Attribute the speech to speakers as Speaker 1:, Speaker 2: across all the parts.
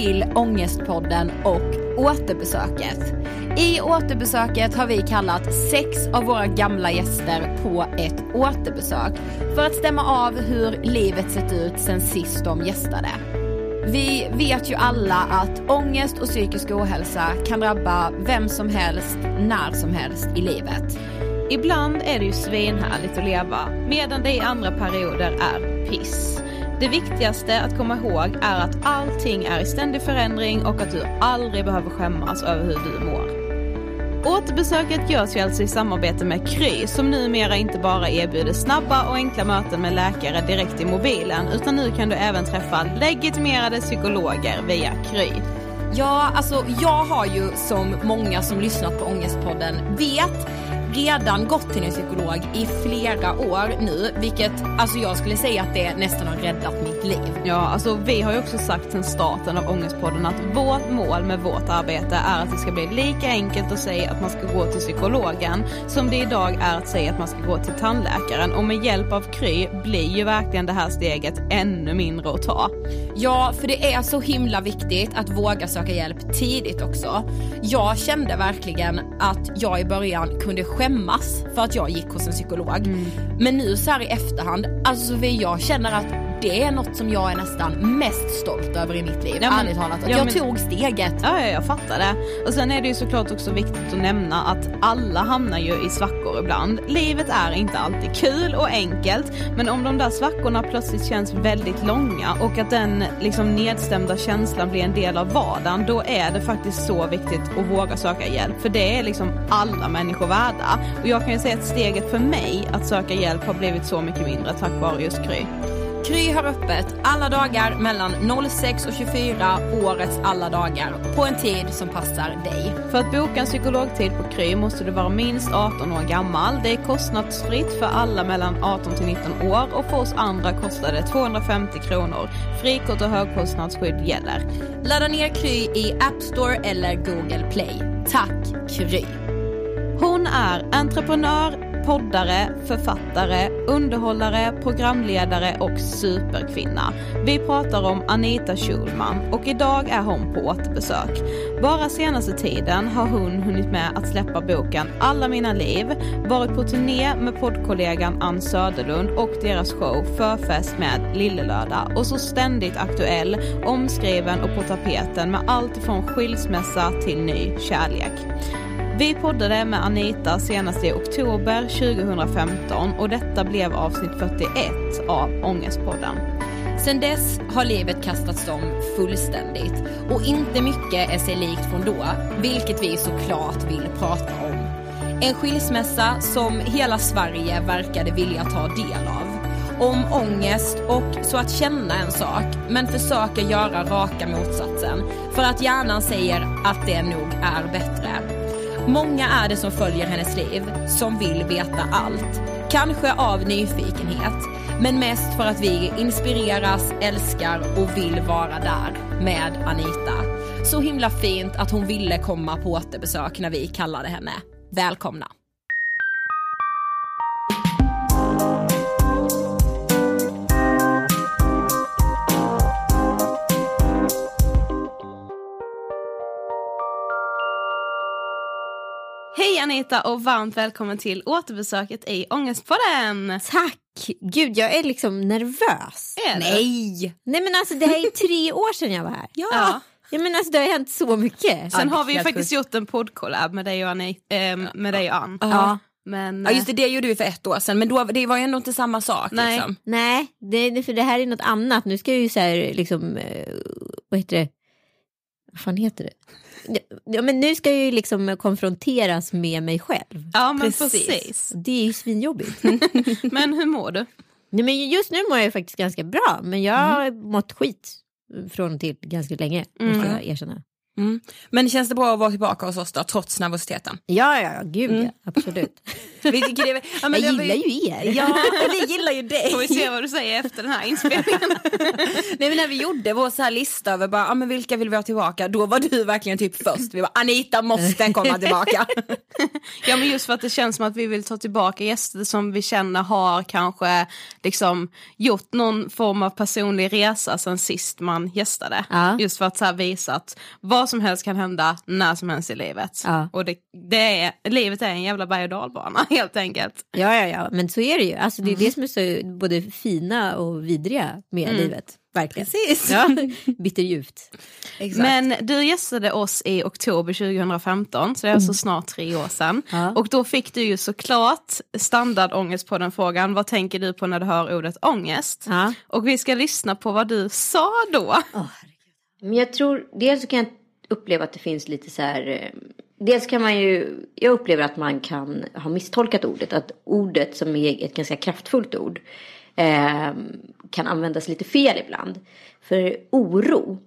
Speaker 1: till Ångestpodden och Återbesöket. I Återbesöket har vi kallat sex av våra gamla gäster på ett återbesök för att stämma av hur livet sett ut sen sist de gästade. Vi vet ju alla att ångest och psykisk ohälsa kan drabba vem som helst, när som helst i livet.
Speaker 2: Ibland är det ju svinhärligt att leva, medan det i andra perioder är piss. Det viktigaste att komma ihåg är att allting är i ständig förändring och att du aldrig behöver skämmas över hur du mår. Återbesöket görs ju alltså i samarbete med Kry som numera inte bara erbjuder snabba och enkla möten med läkare direkt i mobilen utan nu kan du även träffa legitimerade psykologer via Kry.
Speaker 1: Ja, alltså jag har ju som många som lyssnat på Ångestpodden vet redan gått till en psykolog i flera år nu, vilket alltså jag skulle säga att det nästan har räddat mitt liv.
Speaker 2: Ja, alltså vi har ju också sagt sedan starten av Ångestpodden att vårt mål med vårt arbete är att det ska bli lika enkelt att säga att man ska gå till psykologen som det idag är att säga att man ska gå till tandläkaren och med hjälp av Kry blir ju verkligen det här steget ännu mindre att ta.
Speaker 1: Ja, för det är så himla viktigt att våga söka hjälp tidigt också. Jag kände verkligen att jag i början kunde skämmas för att jag gick hos en psykolog. Mm. Men nu så här i efterhand, alltså jag känner att det är något som jag är nästan mest stolt över i mitt liv, ja, ärligt talat. Att ja, jag men, tog steget.
Speaker 2: Ja, ja, jag fattar det. Och sen är det ju såklart också viktigt att nämna att alla hamnar ju i svackor ibland. Livet är inte alltid kul och enkelt, men om de där svackorna plötsligt känns väldigt långa och att den liksom nedstämda känslan blir en del av vardagen, då är det faktiskt så viktigt att våga söka hjälp. För det är liksom alla människor värda. Och jag kan ju säga att steget för mig att söka hjälp har blivit så mycket mindre tack vare just Kry.
Speaker 1: Kry har öppet alla dagar mellan 06 och 24 årets alla dagar på en tid som passar dig.
Speaker 2: För att boka en psykologtid på Kry måste du vara minst 18 år gammal. Det är kostnadsfritt för alla mellan 18 till 19 år och för oss andra kostar det 250 kronor. Frikort och högkostnadsskydd gäller.
Speaker 1: Ladda ner Kry i App Store eller Google Play. Tack Kry!
Speaker 2: Hon är entreprenör, poddare, författare, underhållare, programledare och superkvinna. Vi pratar om Anita Schulman och idag är hon på återbesök. Bara senaste tiden har hon hunnit med att släppa boken Alla mina liv, varit på turné med poddkollegan Ann Söderlund och deras show Förfest med Lillelördag och så ständigt aktuell, omskriven och på tapeten med allt från skilsmässa till ny kärlek. Vi poddade med Anita senast i oktober 2015 och detta blev avsnitt 41 av Ångestpodden.
Speaker 1: Sen dess har livet kastats om fullständigt och inte mycket är sig likt från då, vilket vi såklart vill prata om. En skilsmässa som hela Sverige verkade vilja ta del av. Om ångest och så att känna en sak men försöka göra raka motsatsen för att hjärnan säger att det nog är bättre. Många är det som följer hennes liv, som vill veta allt. Kanske av nyfikenhet, men mest för att vi inspireras, älskar och vill vara där med Anita. Så himla fint att hon ville komma på återbesök när vi kallade henne. Välkomna!
Speaker 2: Hej Anita och varmt välkommen till återbesöket i Ångestpodden.
Speaker 3: Tack! Gud, jag är liksom nervös.
Speaker 2: Är
Speaker 3: Nej! Nej men alltså det här är tre år sedan jag var här.
Speaker 2: Ja. ja.
Speaker 3: Ja men alltså det har hänt så mycket.
Speaker 2: Sen ja, har vi ju faktiskt gjort en poddcollab med dig och, Annie, äh, med dig och Ann.
Speaker 1: Ja. Men, ja just det, det gjorde vi för ett år sedan men då, det var ju ändå inte samma sak.
Speaker 3: Nej,
Speaker 1: liksom.
Speaker 3: nej det, för det här är något annat. Nu ska jag ju så här, liksom, eh, vad heter det, vad fan heter det? Ja, men nu ska jag ju liksom konfronteras med mig själv.
Speaker 2: Ja men precis. precis.
Speaker 3: Det är ju svinjobbigt.
Speaker 2: men hur mår du?
Speaker 3: Nej, men just nu mår jag faktiskt ganska bra men jag har mm. mått skit från och till ganska länge mm. måste jag erkänna.
Speaker 4: Mm. Men känns det bra att vara tillbaka hos oss då, trots nervositeten?
Speaker 3: Ja, ja, gud ja, absolut.
Speaker 4: Vi tycker det, ja, men
Speaker 3: jag gillar ju er.
Speaker 4: Ja, vi gillar ju dig.
Speaker 2: Får vi se vad du säger efter den här inspelningen.
Speaker 4: Nej men när vi gjorde vår så här lista över bara, ah, men vilka vill vi ha tillbaka, då var du verkligen typ först. Vi bara, Anita måste komma tillbaka.
Speaker 2: Ja men just för att det känns som att vi vill ta tillbaka gäster som vi känner har kanske liksom gjort någon form av personlig resa sen sist man gästade.
Speaker 3: Ja.
Speaker 2: Just för att så här visa att vad som helst kan hända när som helst i livet.
Speaker 3: Ja.
Speaker 2: Och det, det är, livet är en jävla berg och dalbana helt enkelt.
Speaker 3: Ja, ja, ja, men så är det ju. Alltså, det är det som är så både fina och vidriga med livet. Verkligen.
Speaker 4: Precis.
Speaker 3: Ja, bitterljuvt.
Speaker 2: Men du gästade oss i oktober 2015, så det är alltså snart tre år sedan.
Speaker 3: Ja.
Speaker 2: Och då fick du ju såklart standardångest på den frågan. Vad tänker du på när du hör ordet ångest?
Speaker 3: Ja.
Speaker 2: Och vi ska lyssna på vad du sa då.
Speaker 3: Men jag tror, dels så kan jag uppleva att det finns lite så här, eh, dels kan man ju, jag upplever att man kan ha misstolkat ordet, att ordet som är ett ganska kraftfullt ord eh, kan användas lite fel ibland. För oro,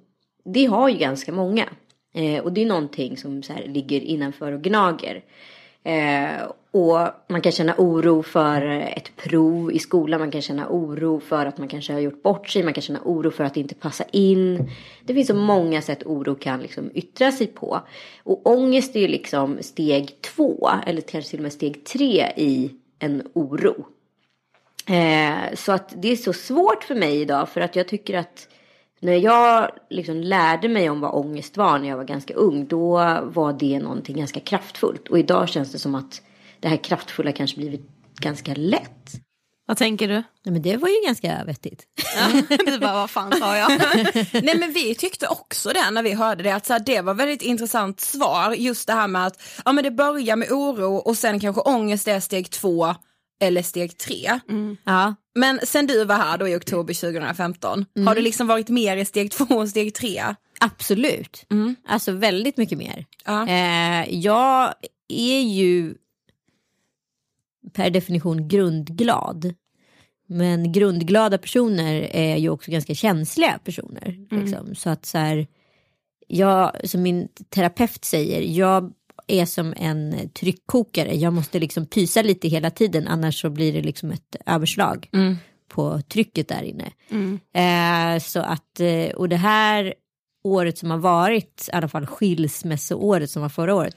Speaker 3: det har ju ganska många. Eh, och det är någonting som så här ligger innanför och gnager. Eh, och man kan känna oro för ett prov i skolan, man kan känna oro för att man kanske har gjort bort sig, man kan känna oro för att inte passa in. Det finns så många sätt oro kan liksom yttra sig på. Och ångest är ju liksom steg två, eller kanske till och med steg tre i en oro. Eh, så att det är så svårt för mig idag för att jag tycker att när jag liksom lärde mig om vad ångest var när jag var ganska ung, då var det någonting ganska kraftfullt. Och idag känns det som att det här kraftfulla kanske blivit ganska lätt.
Speaker 2: Vad tänker du?
Speaker 3: Nej, men det var ju ganska vettigt.
Speaker 2: Ja, du bara, vad fan sa jag?
Speaker 4: Nej men vi tyckte också det när vi hörde det, att så här, det var väldigt intressant svar, just det här med att ja, men det börjar med oro och sen kanske ångest är steg två eller steg tre.
Speaker 3: Ja.
Speaker 4: Men sen du var här då i oktober 2015, har du liksom varit mer i steg två och steg tre?
Speaker 3: Absolut. Alltså väldigt mycket mer.
Speaker 4: Ja.
Speaker 3: Eh, jag är ju per definition grundglad. Men grundglada personer är ju också ganska känsliga personer. Liksom. Så att så här, jag, som min terapeut säger, jag är som en tryckkokare. Jag måste liksom pysa lite hela tiden annars så blir det liksom ett överslag på trycket där inne. Eh, så att, eh, och det här året som har varit, i alla fall skilsmässoåret som var förra året,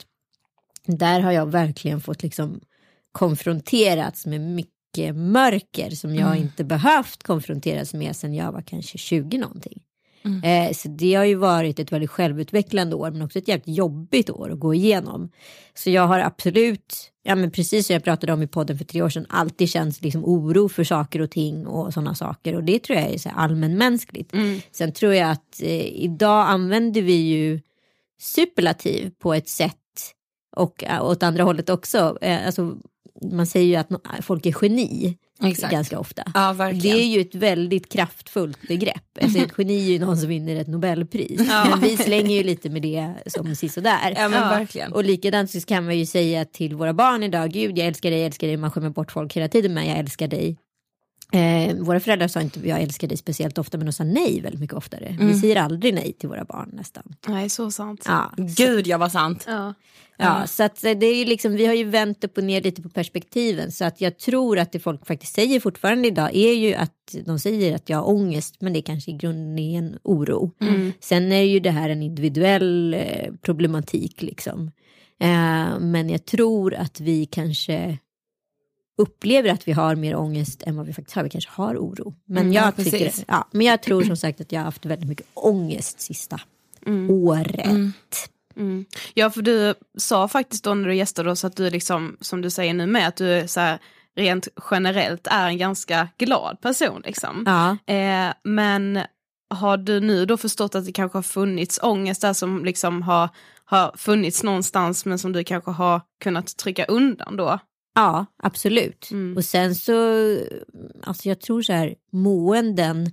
Speaker 3: där har jag verkligen fått liksom konfronterats med mycket mörker som jag inte behövt konfronteras med sen jag var kanske 20 någonting. Eh, så det har ju varit ett väldigt självutvecklande år men också ett jävligt jobbigt år att gå igenom. Så jag har absolut, ja men precis som jag pratade om i podden för tre år sedan, alltid känt liksom oro för saker och ting och sådana saker och det tror jag är så allmänmänskligt. Sen tror jag att eh, idag använder vi ju superlativ på ett sätt och äh, åt andra hållet också. Eh, alltså, man säger ju att folk är geni
Speaker 4: Exakt.
Speaker 3: ganska ofta.
Speaker 4: Ja,
Speaker 3: Det är ju ett väldigt kraftfullt begrepp. Alltså ett geni är ju någon som vinner ett nobelpris. Men vi slänger ju lite med det som sisådär.
Speaker 4: Ja men verkligen.
Speaker 3: Och likadant så kan man ju säga till våra barn idag, gud jag älskar dig, jag älskar dig, man skämmer bort folk hela tiden men jag älskar dig. Eh, våra föräldrar sa inte jag älskar dig speciellt ofta men de sa nej väldigt mycket oftare. Vi säger aldrig nej till våra barn nästan.
Speaker 2: Nej, så sant.
Speaker 3: Ja,
Speaker 4: Gud jag var sant.
Speaker 2: Ja.
Speaker 3: Ja, så att eh, det är ju liksom, vi har ju vänt upp och ner lite på perspektiven. Så att jag tror att det folk faktiskt säger fortfarande idag är ju att de säger att jag har ångest, men det är kanske i grunden är en oro. Sen är ju det här en individuell eh, problematik liksom. Eh, men jag tror att vi kanske upplever att vi har mer ångest än vad vi faktiskt har. Vi kanske har oro. Men,
Speaker 4: Mm, ja,
Speaker 3: jag, tycker,
Speaker 4: precis.
Speaker 3: ja, men jag tror som sagt att jag har haft väldigt mycket ångest sista året.
Speaker 2: Mm. Ja, för du sa faktiskt då när du gästade oss att du liksom, som du säger nu med, att du så här, rent generellt är en ganska glad person liksom.
Speaker 3: Ja.
Speaker 2: Eh, men har du nu då förstått att det kanske har funnits ångest där som liksom har, har funnits någonstans men som du kanske har kunnat trycka undan då?
Speaker 3: Ja, absolut. Och sen så, alltså jag tror så här, måenden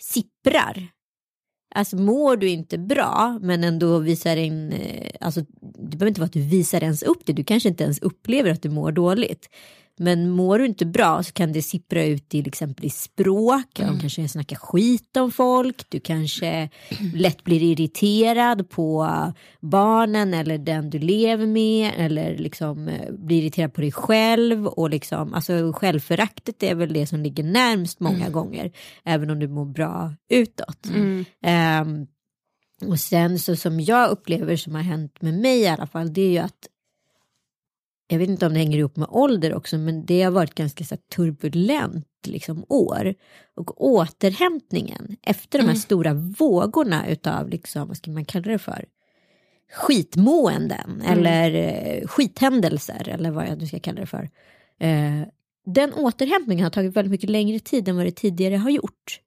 Speaker 3: sipprar. Alltså mår du inte bra men ändå visar en, eh, alltså det behöver inte vara att du visar ens upp det, du kanske inte ens upplever att du mår dåligt. Men mår du inte bra så kan det sippra ut till exempel i språk, mm. kanske snackar skit om folk, du kanske lätt blir irriterad på barnen eller den du lever med eller liksom eh, blir irriterad på dig själv och liksom, alltså självföraktet är väl det som ligger närmst många mm. gånger, även om du mår bra utåt. Mm. Um, och sen så som jag upplever som har hänt med mig i alla fall, det är ju att jag vet inte om det hänger ihop med ålder också, men det har varit ganska så turbulent liksom, år. Och återhämtningen efter de här mm. stora vågorna utav, liksom, vad ska man kalla det för, skitmåenden mm. eller eh, skithändelser eller vad jag nu ska kalla det för. Eh, den återhämtningen har tagit väldigt mycket längre tid än vad det tidigare har gjort.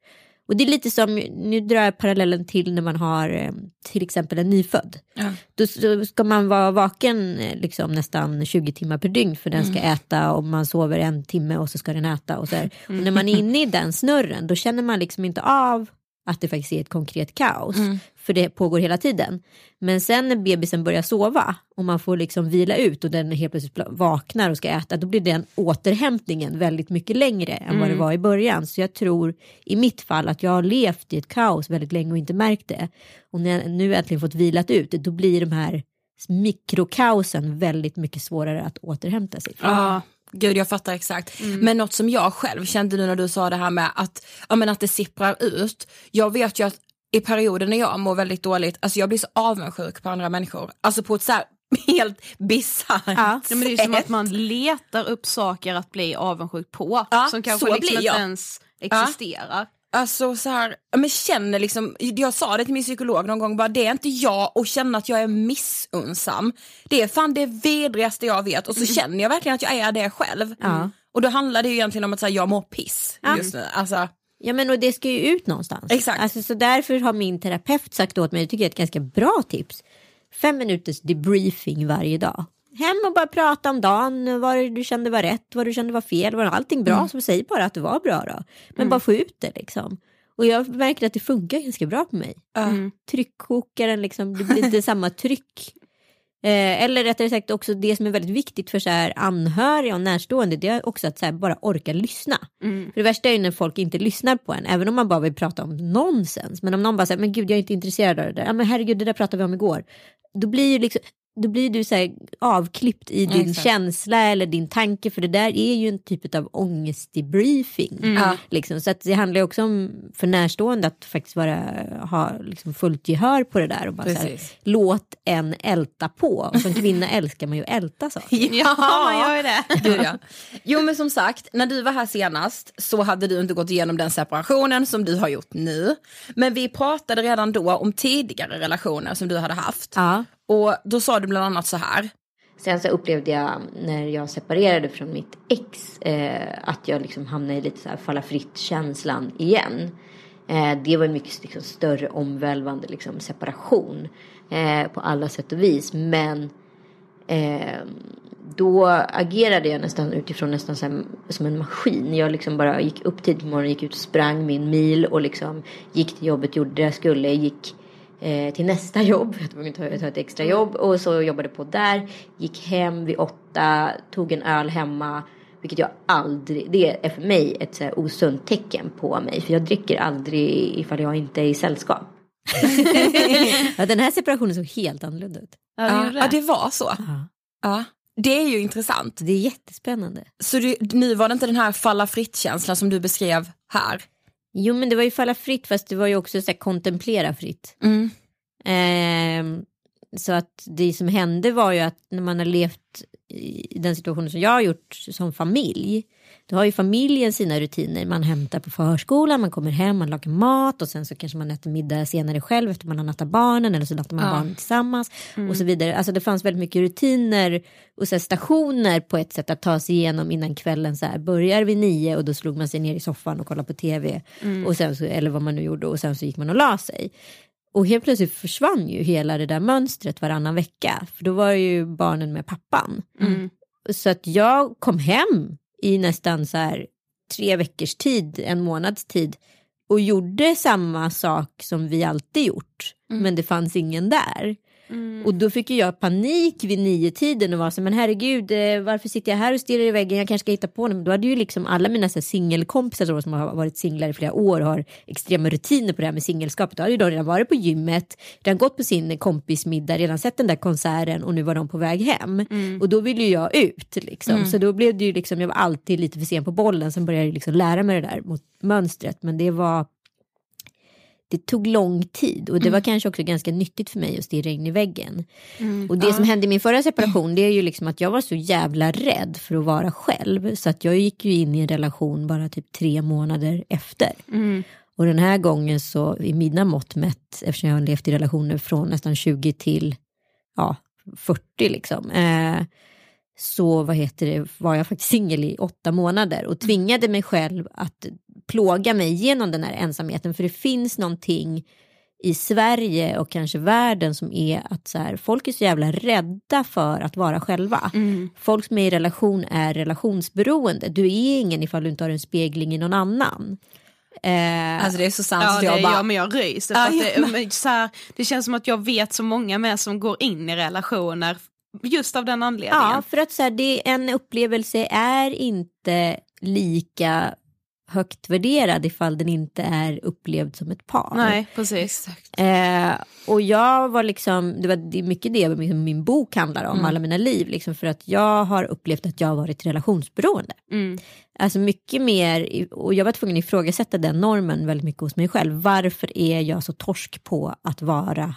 Speaker 3: Och det är lite som, nu drar jag parallellen till när man har eh, till exempel en nyfödd. Ja. Då, ska man vara vaken eh, liksom, nästan 20 timmar per dygn för den ska mm. äta och man sover en timme och så ska den äta. Och, så mm. och när man är inne i den snurren då känner man liksom inte av att det faktiskt är ett konkret kaos. Mm. För det pågår hela tiden. Men sen när bebisen börjar sova och man får liksom vila ut och den helt plötsligt vaknar och ska äta då blir den återhämtningen väldigt mycket längre än mm. vad det mm. var i början. Så jag tror i mitt fall att jag har levt i ett kaos väldigt länge och inte märkt det. Och när jag nu äntligen fått vilat ut då blir de här mikrokaosen väldigt mycket svårare att återhämta sig från.
Speaker 1: Ah. Gud jag fattar exakt. Mm. Men något som jag själv kände nu när du sa det här med att, ja, men att det sipprar ut. Jag vet ju att i perioder när jag mår väldigt dåligt, alltså jag blir så avundsjuk på andra människor. Alltså på ett så här helt bisarrt
Speaker 2: ja, men Det är som att man letar upp saker att bli avundsjuk på. Ja, som kanske liksom inte ens existerar.
Speaker 1: Alltså så här, men känner liksom, jag sa det till min psykolog någon gång, bara, det är inte jag och känna att jag är missunnsam. Det är fan det vidrigaste jag vet och så mm. känner jag verkligen att jag är det själv. Ja. Och då handlar det ju egentligen om att säga jag mår piss ja. just nu. Alltså,
Speaker 3: Ja men och det ska ju ut någonstans.
Speaker 1: Exakt.
Speaker 3: Alltså, så därför har min terapeut sagt åt mig, det tycker jag är ett ganska bra tips. Fem minuters debriefing varje dag. Hem och bara prata om dagen, vad du kände var rätt, vad du kände var fel, var allting bra mm. så säg bara att det var bra då. Men mm. bara få ut det liksom. Och jag märker att det funkar ganska bra på mig. Mm. Tryckkokaren liksom, det blir inte samma tryck Eh, eller rättare sagt också det som är väldigt viktigt för så här anhöriga och närstående det är också att så här, bara orka lyssna. Mm. För det värsta är ju när folk inte lyssnar på en även om man bara vill prata om nonsens. Men om någon bara säger men gud jag är inte intresserad av det där. Ja, men herregud det där pratade vi om igår. Då blir ju liksom då blir du så här avklippt i din Exakt. känsla eller din tanke för det där är ju en typ av ångestdebriefing. Mm. Liksom. Så att det handlar också om för närstående att faktiskt vara, ha liksom fullt gehör på det där och bara så här, låt en älta på. Och som kvinna älskar man ju älta saker.
Speaker 2: ja, man gör ju det.
Speaker 1: Gud, ja. Jo men som sagt, när du var här senast så hade du inte gått igenom den separationen som du har gjort nu. Men vi pratade redan då om tidigare relationer som du hade haft.
Speaker 3: Ja.
Speaker 1: Och då sa du bland annat så här.
Speaker 3: Sen så upplevde jag när jag separerade från mitt ex eh, att jag liksom hamnade i lite så här falla fritt känslan igen. Eh, det var en mycket liksom, större omvälvande liksom, separation eh, på alla sätt och vis. Men eh, då agerade jag nästan utifrån nästan här, som en maskin. Jag liksom bara gick upp tidigt på morgonen, gick ut och sprang min mil och liksom gick till jobbet, gjorde det jag skulle, gick eh, till nästa jobb. Jag tvungen att ta ett extra jobb och så jobbade på där. Gick hem vid åtta, tog en öl hemma. Vilket jag aldrig, det är för mig ett så här osunt tecken på mig. För jag dricker aldrig ifall jag inte är i sällskap. ja, den här separationen såg helt annorlunda ut.
Speaker 1: Ja, ja det var så. Ja. ja. Det är ju intressant.
Speaker 3: Det är jättespännande.
Speaker 1: Så du, nu var det inte den här falla fritt-känslan som du beskrev här?
Speaker 3: Jo men det var ju falla fritt fast det var ju också så kontemplera fritt.
Speaker 1: Mm.
Speaker 3: Eh, så att det som hände var ju att när man har levt i den situationen som jag har gjort som familj då har ju familjen sina rutiner. Man hämtar på förskolan, man kommer hem, man lagar mat och sen så kanske man äter middag senare själv efter man har nattat barnen eller så nattar man ja. barnen tillsammans mm. och så vidare. Alltså det fanns väldigt mycket rutiner och så stationer på ett sätt att ta sig igenom innan kvällen så här börjar vid nio och då slog man sig ner i soffan och kollade på tv mm. och sen så, eller vad man nu gjorde och sen så gick man och la sig. Och helt plötsligt försvann ju hela det där mönstret varannan vecka. För då var ju barnen med pappan.
Speaker 1: Mm.
Speaker 3: Så att jag kom hem i nästan så här tre veckors tid, en månads tid och gjorde samma sak som vi alltid gjort. Mm. Men det fanns ingen där. Och då fick jag panik vid nio tiden och var så men herregud eh, varför sitter jag här och stirrar i väggen jag kanske ska hitta på något. Då hade ju liksom alla mina så här singelkompisar som har varit singlar i flera år och har extrema rutiner på det här med singelskapet. Då hade ju de redan varit på gymmet, redan gått på sin kompismiddag, redan sett den där konserten och nu var de på väg hem. Och då ville ju jag ut liksom. Så då blev det ju liksom, jag var alltid lite för sen på bollen. Sen började jag liksom lära mig det där mot mönstret. Men det var det tog lång tid och det var kanske också ganska nyttigt för mig att stirra in i väggen. och det som hände i min förra separation det är ju liksom att jag var så jävla rädd för att vara själv så att jag gick ju in i en relation bara typ tre månader efter. Och den här gången så i mina mått mätt eftersom jag har levt i relationer från nästan 20 till ja, 40 liksom. Eh, så vad heter det, var jag faktiskt singel i åtta månader och tvingade mig själv att plåga mig genom den här ensamheten. För det finns någonting i Sverige och kanske världen som är att så här, folk är så jävla rädda för att vara själva. Folk som är i relation är relationsberoende. Du är ingen ifall du inte har en spegling i någon annan. Eh,
Speaker 1: Alltså det är så sant.
Speaker 2: Ja,
Speaker 1: så
Speaker 2: det,
Speaker 1: jag bara,
Speaker 2: ja men jag ryser.
Speaker 1: Ja, jag
Speaker 2: det, men så här, det känns som att jag vet så många med som går in i relationer just av den anledningen.
Speaker 3: Ja, för att så här, det, en upplevelse är inte lika högt värderad ifall den inte är upplevd som ett par.
Speaker 2: Nej, precis.
Speaker 3: Eh, och jag var liksom, det var mycket det min, min bok handlar om, alla mina liv. Liksom, för att jag har upplevt att jag har varit relationsberoende.
Speaker 2: Mm.
Speaker 3: Alltså mycket mer, och jag var tvungen att ifrågasätta den normen väldigt mycket hos mig själv. Varför är jag så torsk på att vara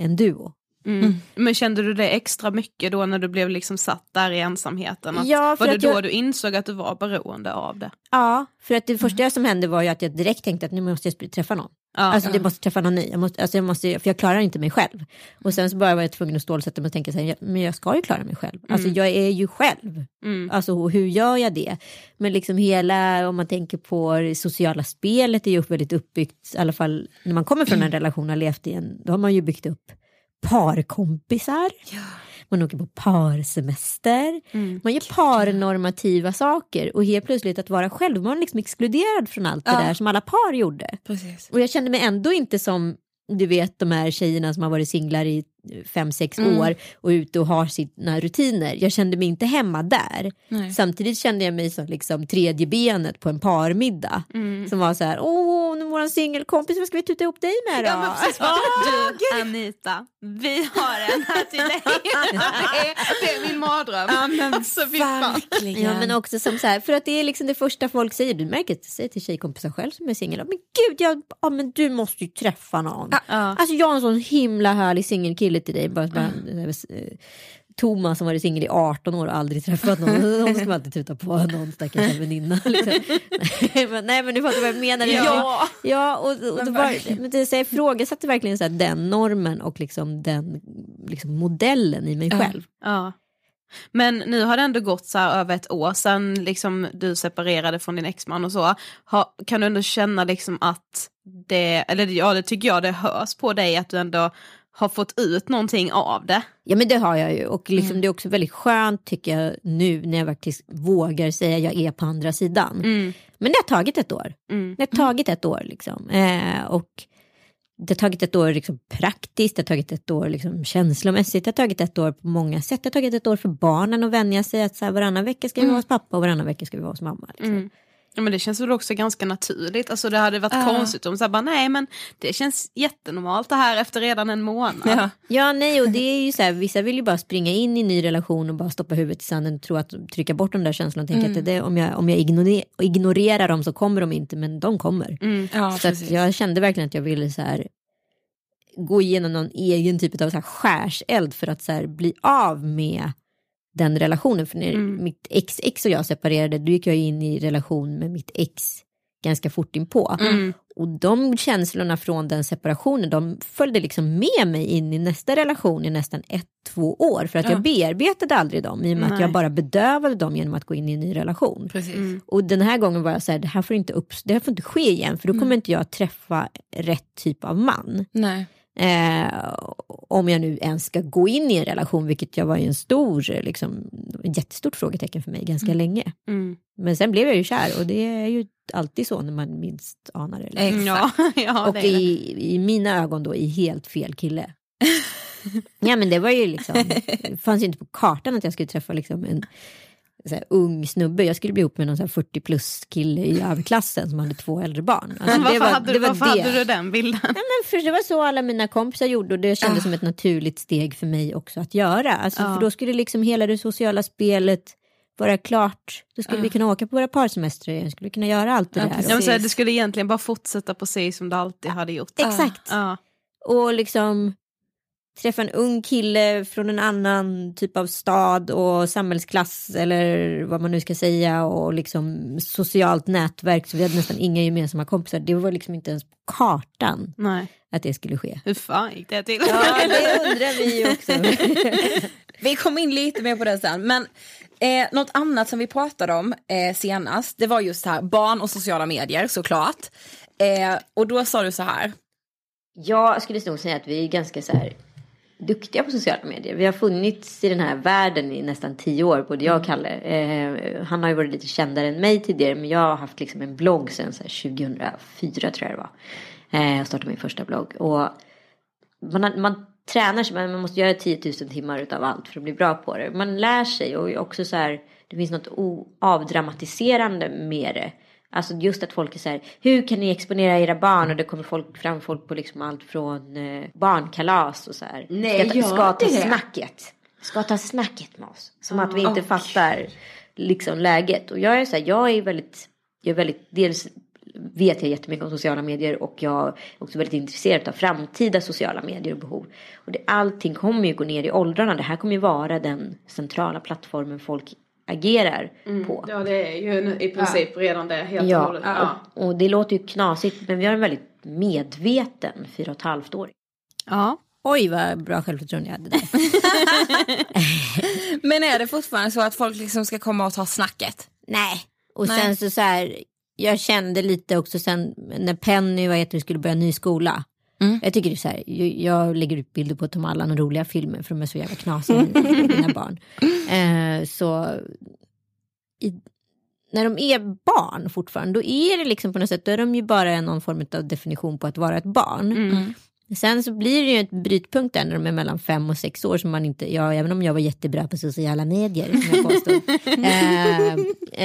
Speaker 3: en duo?
Speaker 2: Mm. Men kände du det extra mycket då när du blev liksom satt där i ensamheten? Att,
Speaker 3: Ja,
Speaker 2: var det då
Speaker 3: jag-
Speaker 2: du insåg att du var beroende av det?
Speaker 3: Ja, för att det första som hände var ju att jag direkt tänkte att nu måste jag träffa någon.
Speaker 2: Ja.
Speaker 3: Alltså det måste träffa någon ny. Jag måste, alltså jag måste, för jag klarar inte mig själv. Och sen så bara var jag tvungen att stålsätta mig och tänka så här, ja, men jag ska ju klara mig själv. Alltså jag är ju själv.
Speaker 2: Mm.
Speaker 3: Alltså hur gör jag det? Men liksom hela, om man tänker på det sociala spelet är ju väldigt uppbyggt, i alla fall när man kommer från en relation och har levt i en, då har man ju byggt upp parkompisar. Man åker på parsemester.
Speaker 2: Mm.
Speaker 3: Man gör parnormativa saker och helt plötsligt att vara själv, man är liksom exkluderad från allt det
Speaker 1: Ja.
Speaker 3: där som alla par gjorde.
Speaker 1: Precis.
Speaker 3: Och jag kände mig ändå inte som du vet de här tjejerna som har varit singlar i fem, sex
Speaker 1: Mm.
Speaker 3: år och ute och har sina rutiner. Jag kände mig inte hemma där.
Speaker 1: Nej.
Speaker 3: Samtidigt kände jag mig som liksom tredje benet på en parmiddag.
Speaker 2: Mm.
Speaker 3: Som var så här, åh, nu våran singelkompis, vad ska vi tuta ihop dig med då?
Speaker 2: Ja, precis. du Anita, vi har en här till dig. det, är, det är min mardröm.
Speaker 1: Ja, men
Speaker 2: Alltså,
Speaker 1: verkligen.
Speaker 3: Ja men också som så här, för att det är liksom det första folk säger, du märker att jag säger till tjejkompisar själv som är singel, men gud, jag, ja, men du måste ju träffa någon.
Speaker 2: Ja.
Speaker 3: Alltså jag har en sån himla härlig singelkille till dig. Bara, bara, eh, Thomas som varit singel i 18 år och aldrig träffat någon. Hon ska man alltid tuta på någon stackars väninna. Liksom. nej, men, nej men du fattar vad jag menar.
Speaker 2: Ja.
Speaker 3: ja och, och, det var, men det, så jag ifrågasatte verkligen så här, den normen och liksom den liksom, modellen i mig själv.
Speaker 2: Ja. Men nu har det ändå gått så över ett år sedan liksom du separerade från din exman och så. Ha, kan du ändå känna liksom att det, eller ja det tycker jag det hörs på dig att du ändå har fått ut någonting av det.
Speaker 3: Ja men det har jag ju och liksom, det är också väldigt skönt tycker jag nu när jag faktiskt vågar säga jag är på andra sidan.
Speaker 2: Mm.
Speaker 3: Men det har tagit ett år.
Speaker 2: Mm.
Speaker 3: Det har tagit ett år liksom. Eh, och det har tagit ett år liksom, praktiskt, det har tagit ett år liksom, känslomässigt, det har tagit ett år på många sätt. Det har tagit ett år för barnen att vänja sig att så här, varannan vecka ska vi vara hos pappa och varannan vecka ska vi vara hos mamma. Liksom.
Speaker 2: Mm. Ja, men det känns väl också ganska naturligt. Alltså, det hade varit
Speaker 1: Ja.
Speaker 2: konstigt om så här, bara, nej men det känns jättenormalt det här efter redan en månad.
Speaker 1: Ja.
Speaker 3: Ja, nej, och det är ju så här, vissa vill ju bara springa in i en ny relation och bara stoppa huvudet i sanden och tro att trycka bort de där känslorna och tänka att det, om jag, om jag ignorer, ignorerar dem så kommer de inte, men de kommer.
Speaker 2: Mm.
Speaker 1: Ja,
Speaker 3: så att jag kände verkligen att jag ville så här gå igenom någon egen typ av så här skärseld för att så här bli av med den relationen. För när
Speaker 2: Mm.
Speaker 3: mitt ex-ex och jag separerade, då gick jag in i relation med mitt ex ganska fort inpå.
Speaker 2: Mm.
Speaker 3: Och de känslorna från den separationen, de följde liksom med mig in i nästa relation i nästan ett, två år. För att jag bearbetade aldrig dem, i och med att
Speaker 2: Nej.
Speaker 3: jag bara bedövade dem genom att gå in i en ny relation.
Speaker 2: Mm.
Speaker 3: Och den här gången var jag så här, det här får inte, upp, det här får inte ske igen, för då kommer inte jag träffa rätt typ av man.
Speaker 1: Nej.
Speaker 3: Eh, om jag nu ens ska gå in i en relation, vilket jag var i en stor, liksom, ett jättestort frågetecken för mig ganska länge.
Speaker 2: Mm.
Speaker 3: Men sen blev jag ju kär och det är ju alltid så när man minst anar det. liksom.
Speaker 1: Exakt.
Speaker 2: Ja, ja
Speaker 3: Och
Speaker 2: det.
Speaker 3: i, i mina ögon då i helt fel kille. Ja men det var ju liksom, det fanns ju inte på kartan att jag skulle träffa liksom en så här, ung snubbe. Jag skulle bli ihop med någon så här 40 plus kille i överklassen som hade två äldre barn. Alltså,
Speaker 2: varför
Speaker 3: det var,
Speaker 2: hade,
Speaker 3: det var
Speaker 2: varför
Speaker 3: det.
Speaker 2: hade du den bilden?
Speaker 3: Nej, men för det var så alla mina kompisar gjorde och det kändes som ett naturligt steg för mig också att göra. Alltså,
Speaker 2: Ja.
Speaker 3: För då skulle liksom hela det sociala spelet vara klart. Då skulle vi kunna åka på våra parsemestrar igen, skulle vi kunna göra allt det där.
Speaker 2: Ja, men så här, du skulle egentligen bara fortsätta precis som du alltid hade gjort.
Speaker 3: Exakt. Och liksom träffa en ung kille från en annan typ av stad och samhällsklass eller vad man nu ska säga och liksom socialt nätverk så vi hade nästan inga gemensamma kompisar. Det var liksom inte ens på kartan
Speaker 2: Nej.
Speaker 3: att det skulle ske.
Speaker 2: Hur fan gick det till?
Speaker 3: Ja, det undrar vi också.
Speaker 1: Vi kom in lite mer på det sen. Men eh, något annat som vi pratade om eh, senast, det var just här barn och sociala medier såklart. Eh, och då sa du så här.
Speaker 3: Jag skulle nog säga att vi är ganska så här duktiga på sociala medier. Vi har funnits i den här världen i nästan tio år, både jag och Kalle. Eh, han har ju varit lite kändare än mig tidigare, men jag har haft liksom en blogg sedan så här 2004 tror jag det var. Eh, jag startade min första blogg. Och man, man tränar sig, men man måste göra 10 000 timmar utav allt för att bli bra på det. Man lär sig och också så här, det finns något avdramatiserande med det. Alltså just att folk är så här, hur kan ni exponera era barn? Och det kommer folk, fram folk på liksom allt från eh, barnkalas och så här.
Speaker 1: Nej,
Speaker 3: ska, ta, ska ta snacket. Ska ta snacket med oss. Som att vi inte
Speaker 1: och-
Speaker 3: fattar liksom läget. Och jag är så här, jag är väldigt, jag är väldigt, dels vet jag jättemycket om sociala medier och jag är också väldigt intresserad av framtida sociala medier och behov. Och det, allting kommer ju gå ner i åldrarna. Det här kommer ju vara den centrala plattformen folk agerar på.
Speaker 2: Ja det är ju i princip redan det helt och
Speaker 3: Ja,
Speaker 2: hållet. Ja.
Speaker 3: och, och det låter ju knasigt men vi har en väldigt medveten fyra och ett halvt år.
Speaker 2: ja.
Speaker 3: Oj vad bra självförtroende jag hade där.
Speaker 1: Men är det fortfarande så att folk liksom ska komma och ta snacket?
Speaker 3: Nej. Och
Speaker 1: Nej.
Speaker 3: sen så, så här, jag kände lite också sen när Penny vad heter det, skulle börja ny skola.
Speaker 1: Mm.
Speaker 3: Jag tycker det är så här, jag, jag lägger ut bilder på Tom Allan och roliga filmer för de är så jävla knasiga mina barn. Eh, så i, när de är barn fortfarande då är det liksom på något sätt, då är de ju bara någon form av definition på att vara ett barn.
Speaker 2: Mm.
Speaker 3: Sen så blir det ju ett brytpunkt där när de är mellan fem och sex år som man inte, ja, även om jag var jättebra på sociala medier som jag påstod. eh,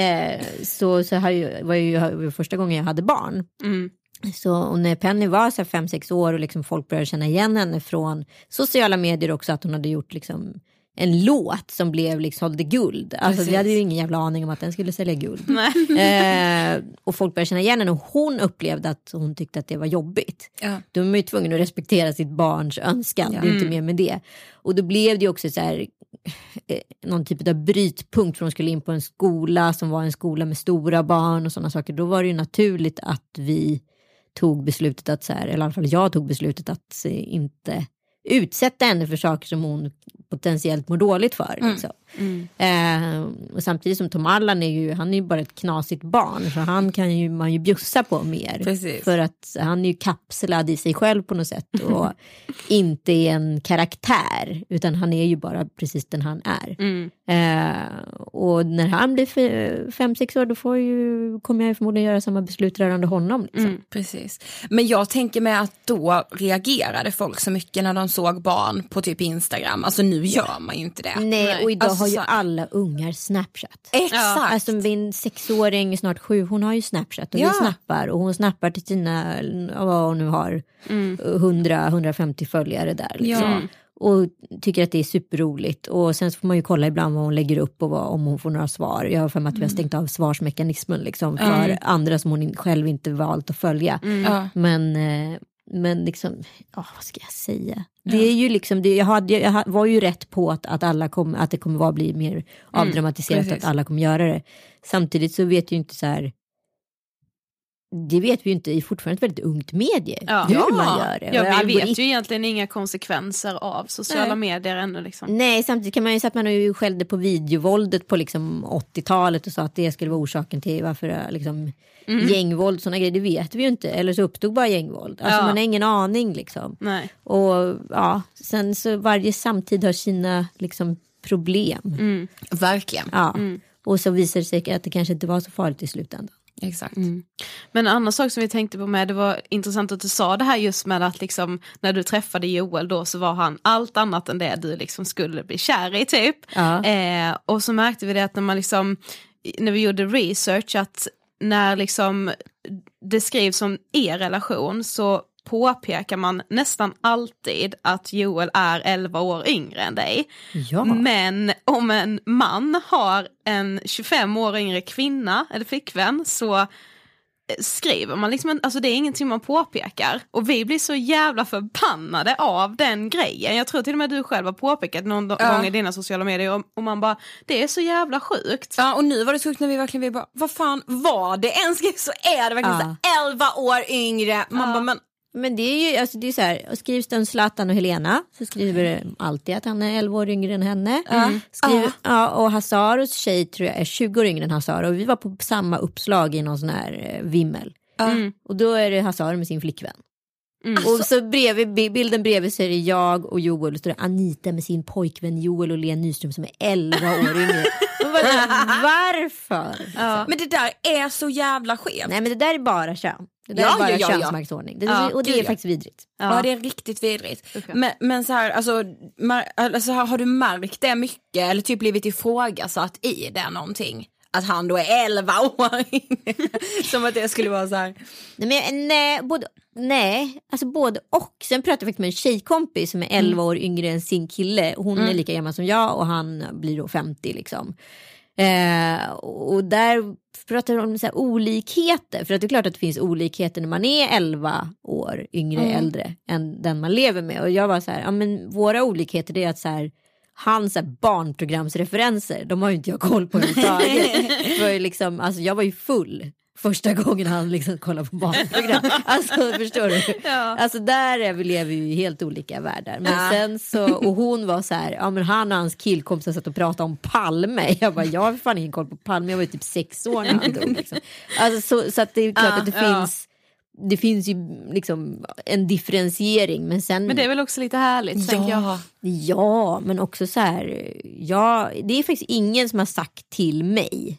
Speaker 3: eh, så så har ju, var ju var ju första gången jag hade barn.
Speaker 2: Mm.
Speaker 3: Så och när Penny var så fem, sex år och liksom folk började känna igen henne från sociala medier också att hon hade gjort liksom en låt som blev liksom sålde guld. Alltså vi hade ju ingen jävla aning om att den skulle sälja guld. eh, och folk började känna igen henne och hon upplevde att hon tyckte att det var jobbigt.
Speaker 1: Ja.
Speaker 3: Då är man ju tvungen att respektera sitt barns önskan, det är inte mer med det. Och då blev det ju också så här, eh, någon typ av brytpunkt för hon skulle in på en skola som var en skola med stora barn och sådana saker. Då var det ju naturligt att vi tog beslutet att, så här, eller i alla fall jag tog beslutet att inte utsätta henne för saker som hon potentiellt mår dåligt för. Liksom. Eh, och samtidigt som Tom Allan är ju, han är ju bara ett knasigt barn så han kan ju man ju bjussa på mer.
Speaker 1: Precis.
Speaker 3: För att han är ju kapslad i sig själv på något sätt och inte är en karaktär utan han är ju bara precis den han är.
Speaker 2: Mm.
Speaker 3: Eh, och när han blir fem, sex år då får ju, kommer jag ju förmodligen göra samma beslut rörande honom. Liksom.
Speaker 1: Mm, precis. Men jag tänker mig att då reagerade folk så mycket när de såg barn på typ Instagram. Alltså nu gör man ju inte det.
Speaker 3: Nej, och idag har ju
Speaker 1: så-
Speaker 3: alla ungar Snapchat.
Speaker 1: Exakt.
Speaker 3: Alltså min sexåring, snart sju, hon har ju Snapchat och
Speaker 1: Ja.
Speaker 3: vi snappar och hon snappar till sina, vad hon nu har, 100-150 följare där. Liksom.
Speaker 1: Ja.
Speaker 3: Och tycker att det är superroligt. Och sen så får man ju kolla ibland vad hon lägger upp och vad, om hon får några svar. Jag har för mig att vi har stängt av svarsmekanismen liksom, för andra som hon själv inte valt att följa.
Speaker 1: Ja.
Speaker 3: Men, eh, men liksom, ja, vad ska jag säga? Det är ju liksom, det, jag, hade, jag var ju rätt på att, att, alla kom, att det kommer vara bli mer avdramatiserat,
Speaker 1: precis.
Speaker 3: att alla kommer göra det. Samtidigt så vet ju inte så här, det vet vi ju inte, det är fortfarande ett väldigt ungt medie,
Speaker 2: Ja.
Speaker 3: hur man gör det.
Speaker 2: Ja,
Speaker 3: Och
Speaker 2: vi
Speaker 3: algoritm-
Speaker 2: vet ju egentligen inga konsekvenser av sociala
Speaker 1: Nej.
Speaker 2: medier ännu. Liksom.
Speaker 3: Nej, samtidigt kan man ju säga att man har ju skällde på videovåldet på liksom 80-talet och sa att det skulle vara orsaken till varför liksom, gängvåld sådana grejer. Det vet vi ju inte. Eller så uppstod bara gängvåld. Alltså
Speaker 2: Ja.
Speaker 3: man har ingen aning liksom.
Speaker 2: Nej.
Speaker 3: Och ja, sen så varje samtid har sina liksom problem.
Speaker 2: Mm.
Speaker 1: Verkligen.
Speaker 3: Ja. Och så visar det sig att det kanske inte var så farligt i slutändan.
Speaker 1: Exakt.
Speaker 2: Mm. Men en annan sak som vi tänkte på med, det var intressant att du sa det här just med att liksom när du träffade Joel då så var han allt annat än det du liksom skulle bli kär i typ.
Speaker 3: Ja.
Speaker 2: Eh, och så märkte vi det att när man liksom, när vi gjorde research att när liksom det skrivs om er relation så påpekar man nästan alltid att Joel är 11 år yngre än dig.
Speaker 3: Ja.
Speaker 2: Men om en man har en 25 år yngre kvinna eller flickvän så eh, skriver man liksom, en- alltså det är ingenting man påpekar. Och vi blir så jävla förbannade av den grejen. Jag tror till och med du själv har påpekat någon
Speaker 1: Ja.
Speaker 2: gång i dina sociala medier och, och man bara, det är så jävla sjukt.
Speaker 1: Ja och nu var det så sjukt när vi verkligen vi bara, vad fan var det en skrev så är det verkligen
Speaker 3: Ja.
Speaker 1: så här, 11 år yngre. Man bara, men
Speaker 3: Men det är ju alltså det är så här, skrivs det om Zlatan och Helena så skriver det alltid att han är 11 år yngre än henne.
Speaker 1: Mm.
Speaker 3: Skriver,
Speaker 1: Ja.
Speaker 3: och Hasaros tjej tror jag är 20 år yngre än Hazar och vi var på samma uppslag i någon sån här eh, vimmel.
Speaker 2: Mm.
Speaker 3: Och då är det Hazar med sin flickvän.
Speaker 2: Mm.
Speaker 3: Och så bredvid, bi- bilden bredvid så är det jag och Joel och står det Anita med sin pojkvän Joel och Len Nyström som är 11 år yngre. Varför?
Speaker 2: Ja.
Speaker 1: Men det där är så jävla skevt.
Speaker 3: Nej men det där är bara kön. Det där
Speaker 1: Ja,
Speaker 3: är bara
Speaker 1: ja, ja, ja.
Speaker 3: könsmaktsordning. Det,
Speaker 2: Ja,
Speaker 3: och det är faktiskt vidrigt.
Speaker 1: Ja. det är riktigt vidrigt.
Speaker 2: Okej.
Speaker 1: Men, men så här, alltså, mar- alltså, har har du märkt det mycket eller typ blivit ifrågasatt i det någonting? Att han då är 11 år. Som att det skulle vara så här.
Speaker 3: Nej, men, nej, både, nej, alltså både och. Sen pratade jag faktiskt med en tjejkompis som är 11 år yngre än sin kille. Hon är lika gammal som jag och han blir då 50 liksom. Eh, och där pratar de om så olikheter. För att det är klart att det finns olikheter när man är 11 år yngre äldre än den man lever med. Och jag var så här, ja men våra olikheter det är att så här hans barnprogramsreferenser, de har ju inte jag koll på överhuvudtaget. Liksom, alltså, jag var ju full första gången han liksom kollade på barnprogram. Alltså förstår du? Alltså där är vi, lever vi ju i helt olika världar. Men
Speaker 1: Ja.
Speaker 3: sen så, och hon var så här, ja men han och hans killkompisar satt och pratade om Palme. Jag bara, jag har fan ingen koll på Palme, jag var ju typ sex år när han dog. Liksom. Alltså, så, så att det är klart
Speaker 2: Ja,
Speaker 3: att det
Speaker 2: ja.
Speaker 3: finns det finns ju liksom en differentiering men sen
Speaker 2: Men det är väl också lite härligt tänker jag.
Speaker 3: Ja, men också så här. Ja, det är faktiskt ingen som har sagt till mig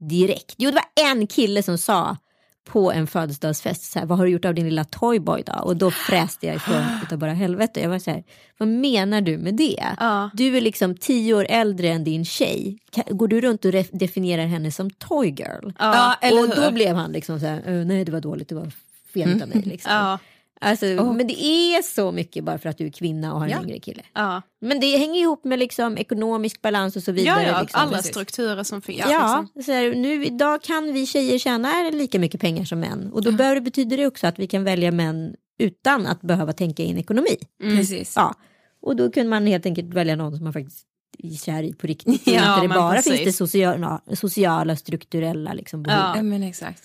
Speaker 3: direkt. Jo, det var en kille som sa på en födelsedagsfest så här, vad har du gjort av din lilla toyboy då? Och då fräste jag ifrån utav bara helvete. Jag var så här, vad menar du med det?
Speaker 2: Ja.
Speaker 3: Du är liksom tio år äldre än din tjej. Går du runt och definierar henne som toy girl?
Speaker 2: Ja.
Speaker 3: och då blev han liksom så här, "Eh, nej det var dåligt, det var fel av mig. Liksom.
Speaker 2: Ja.
Speaker 3: Alltså, Men det är så mycket bara för att du är kvinna och har en
Speaker 1: Ja.
Speaker 3: yngre kille.
Speaker 2: Ja.
Speaker 3: Men det hänger ihop med liksom ekonomisk balans och så vidare.
Speaker 2: Ja, ja,
Speaker 3: liksom.
Speaker 2: alla strukturer som finns.
Speaker 3: Ja,
Speaker 2: Liksom.
Speaker 3: så här, nu, idag kan vi tjejer tjäna lika mycket pengar som män. Och då bör, betyder det också att vi kan välja män utan att behöva tänka in ekonomi.
Speaker 1: Precis.
Speaker 3: Ja. Och då kunde man helt enkelt välja någon som man faktiskt är kär i på riktigt.
Speaker 2: Ja,
Speaker 3: inte det bara
Speaker 2: precis.
Speaker 3: finns det sociala, sociala strukturella liksom, behov.
Speaker 2: Ja.
Speaker 1: Ja, men exakt.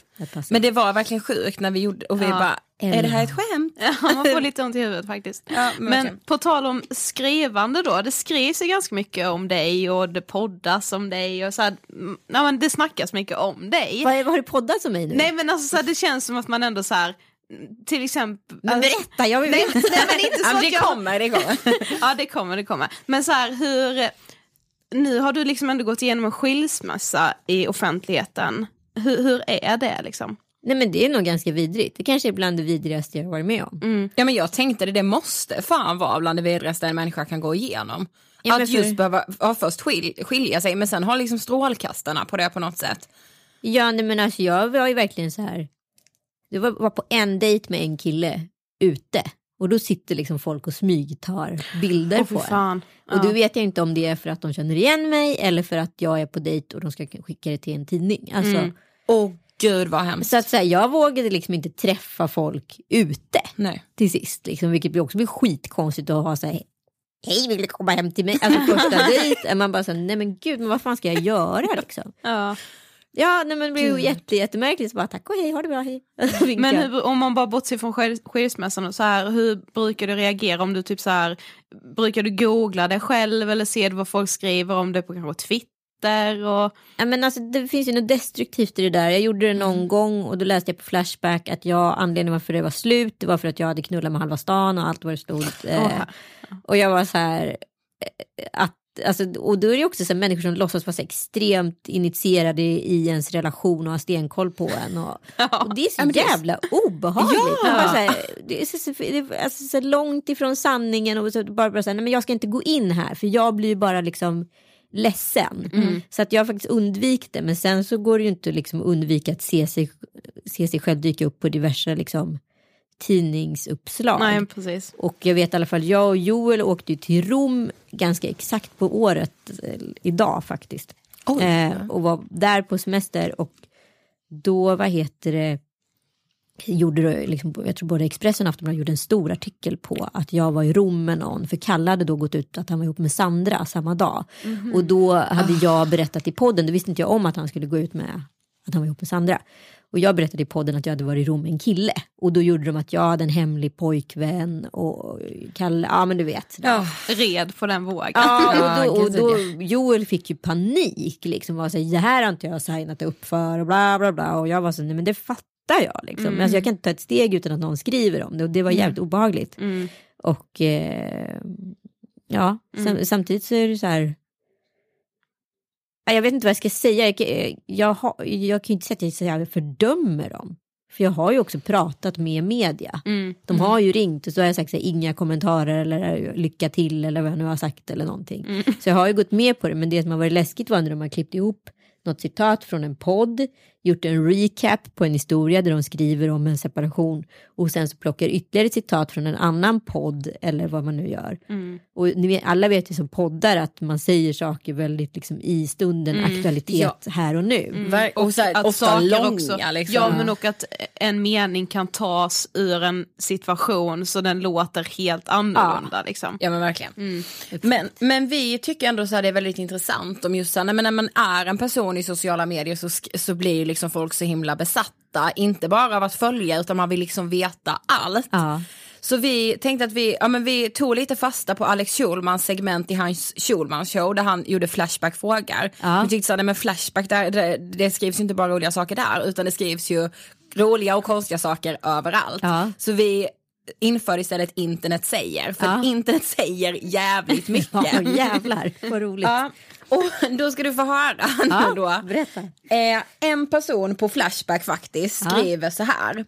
Speaker 1: Men det var verkligen sjukt när vi gjorde och vi
Speaker 2: Ja.
Speaker 1: bara, är det här ett skämt?
Speaker 2: Ja, man får lite ont i huvudet faktiskt.
Speaker 1: Ja, men
Speaker 2: men på tal om skrivande då, det skrivs ju ganska mycket om dig och det poddas om dig och så här, ja, men det snackas mycket om dig.
Speaker 3: Vad, har du poddat som mig nu?
Speaker 2: Nej men alltså så här, det känns som att man ändå så här, till exempel...
Speaker 3: men berätta, jag vill
Speaker 2: Nej,
Speaker 3: veta.
Speaker 2: nej men inte så
Speaker 1: Ja, det
Speaker 2: jag...
Speaker 1: kommer, det kommer.
Speaker 2: Ja det kommer, det kommer. Men så här hur, nu har du liksom ändå gått igenom en skilsmässa i offentligheten. Hur, hur är det liksom?
Speaker 3: Nej men det är nog ganska vidrigt. Det kanske är bland det vidrigaste jag har varit med om.
Speaker 1: Ja men jag tänkte det, det måste fan vara bland det vidrigaste en människa kan gå igenom.
Speaker 3: Ja,
Speaker 1: att
Speaker 3: för-
Speaker 1: just behöva ja, först skil, skilja sig men sen ha liksom strålkastarna på det på något sätt.
Speaker 3: Ja nej, men alltså jag var ju verkligen så här. Det var, var på en dejt med en kille ute. Och då sitter liksom folk och smygtar bilder
Speaker 2: fy
Speaker 3: på en.
Speaker 2: fan.
Speaker 3: Och
Speaker 2: Ja.
Speaker 3: då vet jag inte om det är för att de känner igen mig eller för att jag är på dejt och de ska skicka det till en tidning. Alltså,
Speaker 2: Mm.
Speaker 1: Åh gud vad hemskt.
Speaker 3: Så att säga, jag vågade liksom inte träffa folk ute
Speaker 1: Nej.
Speaker 3: till sist. Liksom, vilket också blir skitkonstigt att ha så här. Hej vill du komma hem till mig? Alltså första dejt. är Man bara så här, nej men gud men vad fan ska jag göra liksom?
Speaker 2: Ja.
Speaker 3: Ja nej men det blir ju jätte, jättemärkligt. Så bara tack och hej, ha det bra, hej. Vinkar.
Speaker 2: Men hur, om man bara bortser från skil- skilsmässan och så här, hur brukar du reagera om du typ så här, brukar du googla det själv eller ser du vad folk skriver om det på kanske Twitter och
Speaker 3: Ja, men alltså, det finns ju något destruktivt i det där. Jag gjorde det någon
Speaker 2: Mm.
Speaker 3: gång och då läste jag på Flashback att jag, anledningen varför det var slut det var för att jag hade knullat med halva stan och allt vad det stod. Eh,
Speaker 2: Åh.
Speaker 3: och jag var så här, eh, att alltså, och då är det också så människor som låtsas vara extremt initierade i ens relation och har stenkoll på en. Och, och det är så
Speaker 1: det
Speaker 3: jävla obehagligt.
Speaker 1: Ja.
Speaker 3: Bara så här, det är så, så, alltså, så långt ifrån sanningen och så, bara, bara så här, nej men jag ska inte gå in här för jag blir ju bara liksom ledsen. Så att jag har faktiskt undvikit det men sen så går det ju inte liksom att undvika att se sig, se sig själv dyka upp på diverse liksom, tidningsuppslag.
Speaker 2: Nej precis.
Speaker 3: Och jag vet i alla fall, jag och Joel åkte ju till Rom ganska exakt på året eh, idag faktiskt.
Speaker 1: Oj.
Speaker 3: Eh, och var där på semester och då, vad heter det, gjorde liksom, jag tror både Expressen och Aftonbladet gjorde en stor artikel på att jag var i Rom med någon. För Kalle hade då gått ut att han var ihop med Sandra samma dag. Och då hade jag berättat i podden, då visste inte jag om att han skulle gå ut med att han var ihop med Sandra. Och jag berättade i podden att jag hade varit i Rom med en kille. Och då gjorde de att jag hade en hemlig pojkvän och Kalle, ja men du vet.
Speaker 1: Ja.
Speaker 2: Red på den vågen.
Speaker 3: Ja, och då, och då Joel fick ju panik liksom. Var så här, det här har inte jag signat upp för och bla bla bla. Och jag var så nej men det fattar jag liksom. Alltså, jag kan inte ta ett steg utan att någon skriver om det. Och det var jävligt obehagligt.
Speaker 2: Mm.
Speaker 3: Och eh, ja, sam, samtidigt så är det så här. Ja, Jag vet inte vad jag ska säga. Jag, jag, har, jag kan ju inte säga att jag fördömer dem. För jag har ju också pratat med media.
Speaker 2: Mm.
Speaker 3: De har ju ringt och så har jag sagt så här, inga kommentarer eller lycka till eller vad jag nu har sagt eller någonting.
Speaker 2: Mm.
Speaker 3: Så jag har ju gått med på det men det som har varit läskigt var när de har klippt ihop något citat från en podd, gjort en recap på en historia där de skriver om en separation och sen så plockar ytterligare citat från en annan podd eller vad man nu gör.
Speaker 2: Mm.
Speaker 3: Och ni vet, alla vet ju som poddar att man säger saker väldigt liksom i stunden, aktualitet här och nu.
Speaker 1: Ver- och så här,
Speaker 2: Att
Speaker 1: ofta
Speaker 2: saker
Speaker 1: långa
Speaker 2: också,
Speaker 1: liksom.
Speaker 2: Ja men och att en mening kan tas ur en situation så den låter helt annorlunda. Liksom.
Speaker 1: Ja men verkligen. Men, men vi tycker ändå så här det är väldigt intressant om just så här, nej, men när man är en person i sociala medier så, så blir liksom folk så himla besatta. Inte bara av att följa utan man vill liksom veta allt.
Speaker 3: Ja.
Speaker 1: Så vi tänkte att vi, ja, men vi tog lite fasta på Alex Schulmans segment i hans Schulman show där han gjorde Flashback frågar.
Speaker 3: Ja.
Speaker 1: Vi tyckte så här, nej, men Flashback där, det, det skrivs ju inte bara roliga saker där utan det skrivs ju roliga och konstiga saker överallt.
Speaker 3: Ja.
Speaker 1: Så vi införde istället internet säger, för
Speaker 3: Ja.
Speaker 1: internet säger jävligt mycket.
Speaker 3: Ja, jävlar vad roligt.
Speaker 1: Ja, och då ska du få höra
Speaker 3: Ja,
Speaker 1: då.
Speaker 3: berätta.
Speaker 1: Eh, en person på Flashback faktiskt
Speaker 3: Ja.
Speaker 1: skriver så här.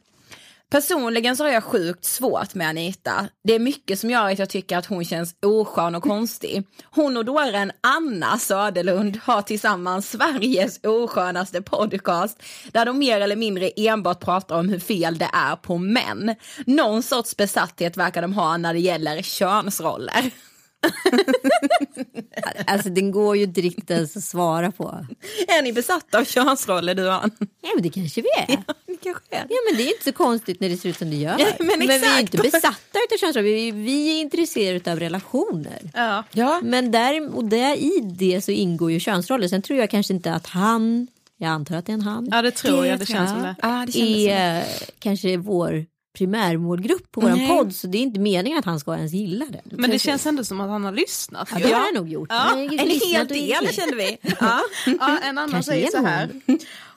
Speaker 1: Personligen så har jag sjukt svårt med Anita. Det är mycket som gör att jag tycker att hon känns oskön och konstig. Hon och dåren Anna Söderlund har tillsammans Sveriges oskönaste podcast där de mer eller mindre enbart pratar om hur fel det är på män. Någon sorts besatthet verkar de ha när det gäller könsroller.
Speaker 3: Alltså den går ju inte riktigt ens att svara på.
Speaker 1: Är ni besatta av könsroller du och Ann?
Speaker 3: Ja men det kanske vi är.
Speaker 1: Det kanske är.
Speaker 3: Ja men det är inte så konstigt när det ser ut som det gör.
Speaker 1: Ja, men
Speaker 3: vi är inte besatta utav könsroller, vi, vi är intresserade av relationer.
Speaker 2: Ja.
Speaker 1: Ja.
Speaker 3: Men där, och där, i det så ingår ju könsroller. Sen tror jag kanske inte att han, jag antar att det är en han,
Speaker 2: ja det tror jag, det känns som det.
Speaker 1: Ja, det det.
Speaker 3: är kanske vår primärmålgrupp på vår
Speaker 1: Nej.
Speaker 3: podd. Så det är inte meningen att han ska ens gilla det.
Speaker 2: Men det känns ändå som att han har lyssnat.
Speaker 3: Ja, det har jag nog gjort.
Speaker 2: Ja,
Speaker 1: En hel del kände vi. Ja.
Speaker 2: Ja, en annan
Speaker 3: Kanske
Speaker 2: säger så
Speaker 3: det
Speaker 2: här.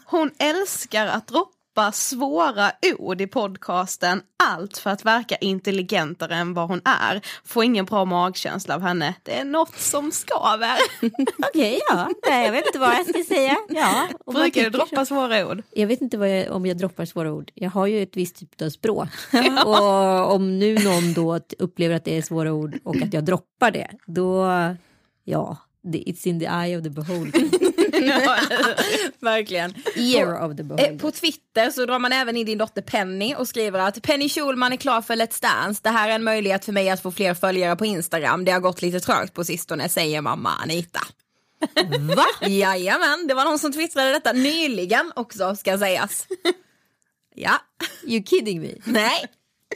Speaker 2: Hon älskar att droppa svåra ord i podcasten. Allt för att verka intelligentare än vad hon är. Får ingen bra magkänsla av henne. Det är något som skaver.
Speaker 3: Okej, ja. Nej, jag vet inte vad jag ska säga. Ja,
Speaker 2: Brukar du droppa svåra ord?
Speaker 3: Jag vet inte jag, om jag droppar svåra ord. Jag har ju ett visst typ av språk. och om nu någon då upplever att det är svåra ord och att jag droppar det, då ja, it's in the eye of the beholder.
Speaker 1: Verkligen.
Speaker 3: Ear of the
Speaker 1: Eh,
Speaker 3: beholder.
Speaker 1: På Twitter så drar man även in din dotter Penny och skriver att Penny Schulman är klar för Let's Dance. Det här är en möjlighet för mig att få fler följare på Instagram. Det har gått lite trögt på sistone, säger mamma Anita.
Speaker 3: Va?
Speaker 1: Jajamän, det var någon som twittrade detta nyligen också ska sägas. Ja,
Speaker 3: You kidding me?
Speaker 1: nej.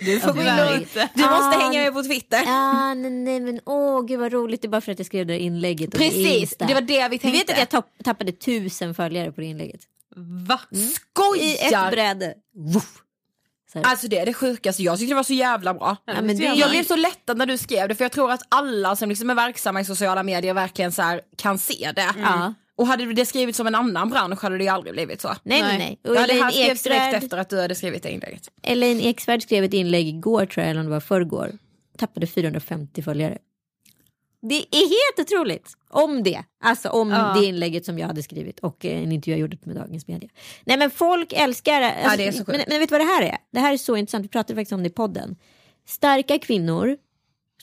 Speaker 1: Du får gå in och,
Speaker 2: inte.
Speaker 1: du måste
Speaker 3: Ah,
Speaker 1: hänga med på Twitter.
Speaker 3: Ah, nej, nej, men åh gud vad roligt, det är bara för att jag skrev det inlägget.
Speaker 1: Precis,
Speaker 3: Insta.
Speaker 1: det var det vi
Speaker 3: Du vet
Speaker 1: tänkte.
Speaker 3: att jag tapp, tappade tusen följare på det inlägget?
Speaker 2: Va?
Speaker 3: I ett
Speaker 1: Skojar!
Speaker 3: bräde. Woof. Så här.
Speaker 1: Alltså det är det sjukaste, jag tyckte det var så jävla bra.
Speaker 3: Ja,
Speaker 2: Jag
Speaker 1: blev så lättad när du skrev det för jag tror att alla som liksom är verksamma i sociala medier verkligen så här kan se det.
Speaker 3: Ja.
Speaker 1: Och hade det skrivits som en annan bransch hade det ju aldrig blivit så.
Speaker 3: Nej, nej,
Speaker 2: Nej.
Speaker 3: Och
Speaker 1: Ja, det här skrevs direkt efter att du hade skrivit det inlägget.
Speaker 3: Elaine Eksvärd skrev ett inlägg igår tror jag, eller om det var förrgår. Tappade 450 följare. Det är helt otroligt. Om det. Alltså om
Speaker 2: Ja.
Speaker 3: det inlägget som jag hade skrivit och eh, en intervju jag gjorde med Dagens Media. Nej men folk älskar. Alltså,
Speaker 1: det är så sjukt.
Speaker 3: men, men vet du vad det här är? Det här är så intressant. Vi pratade faktiskt om det i podden. Starka kvinnor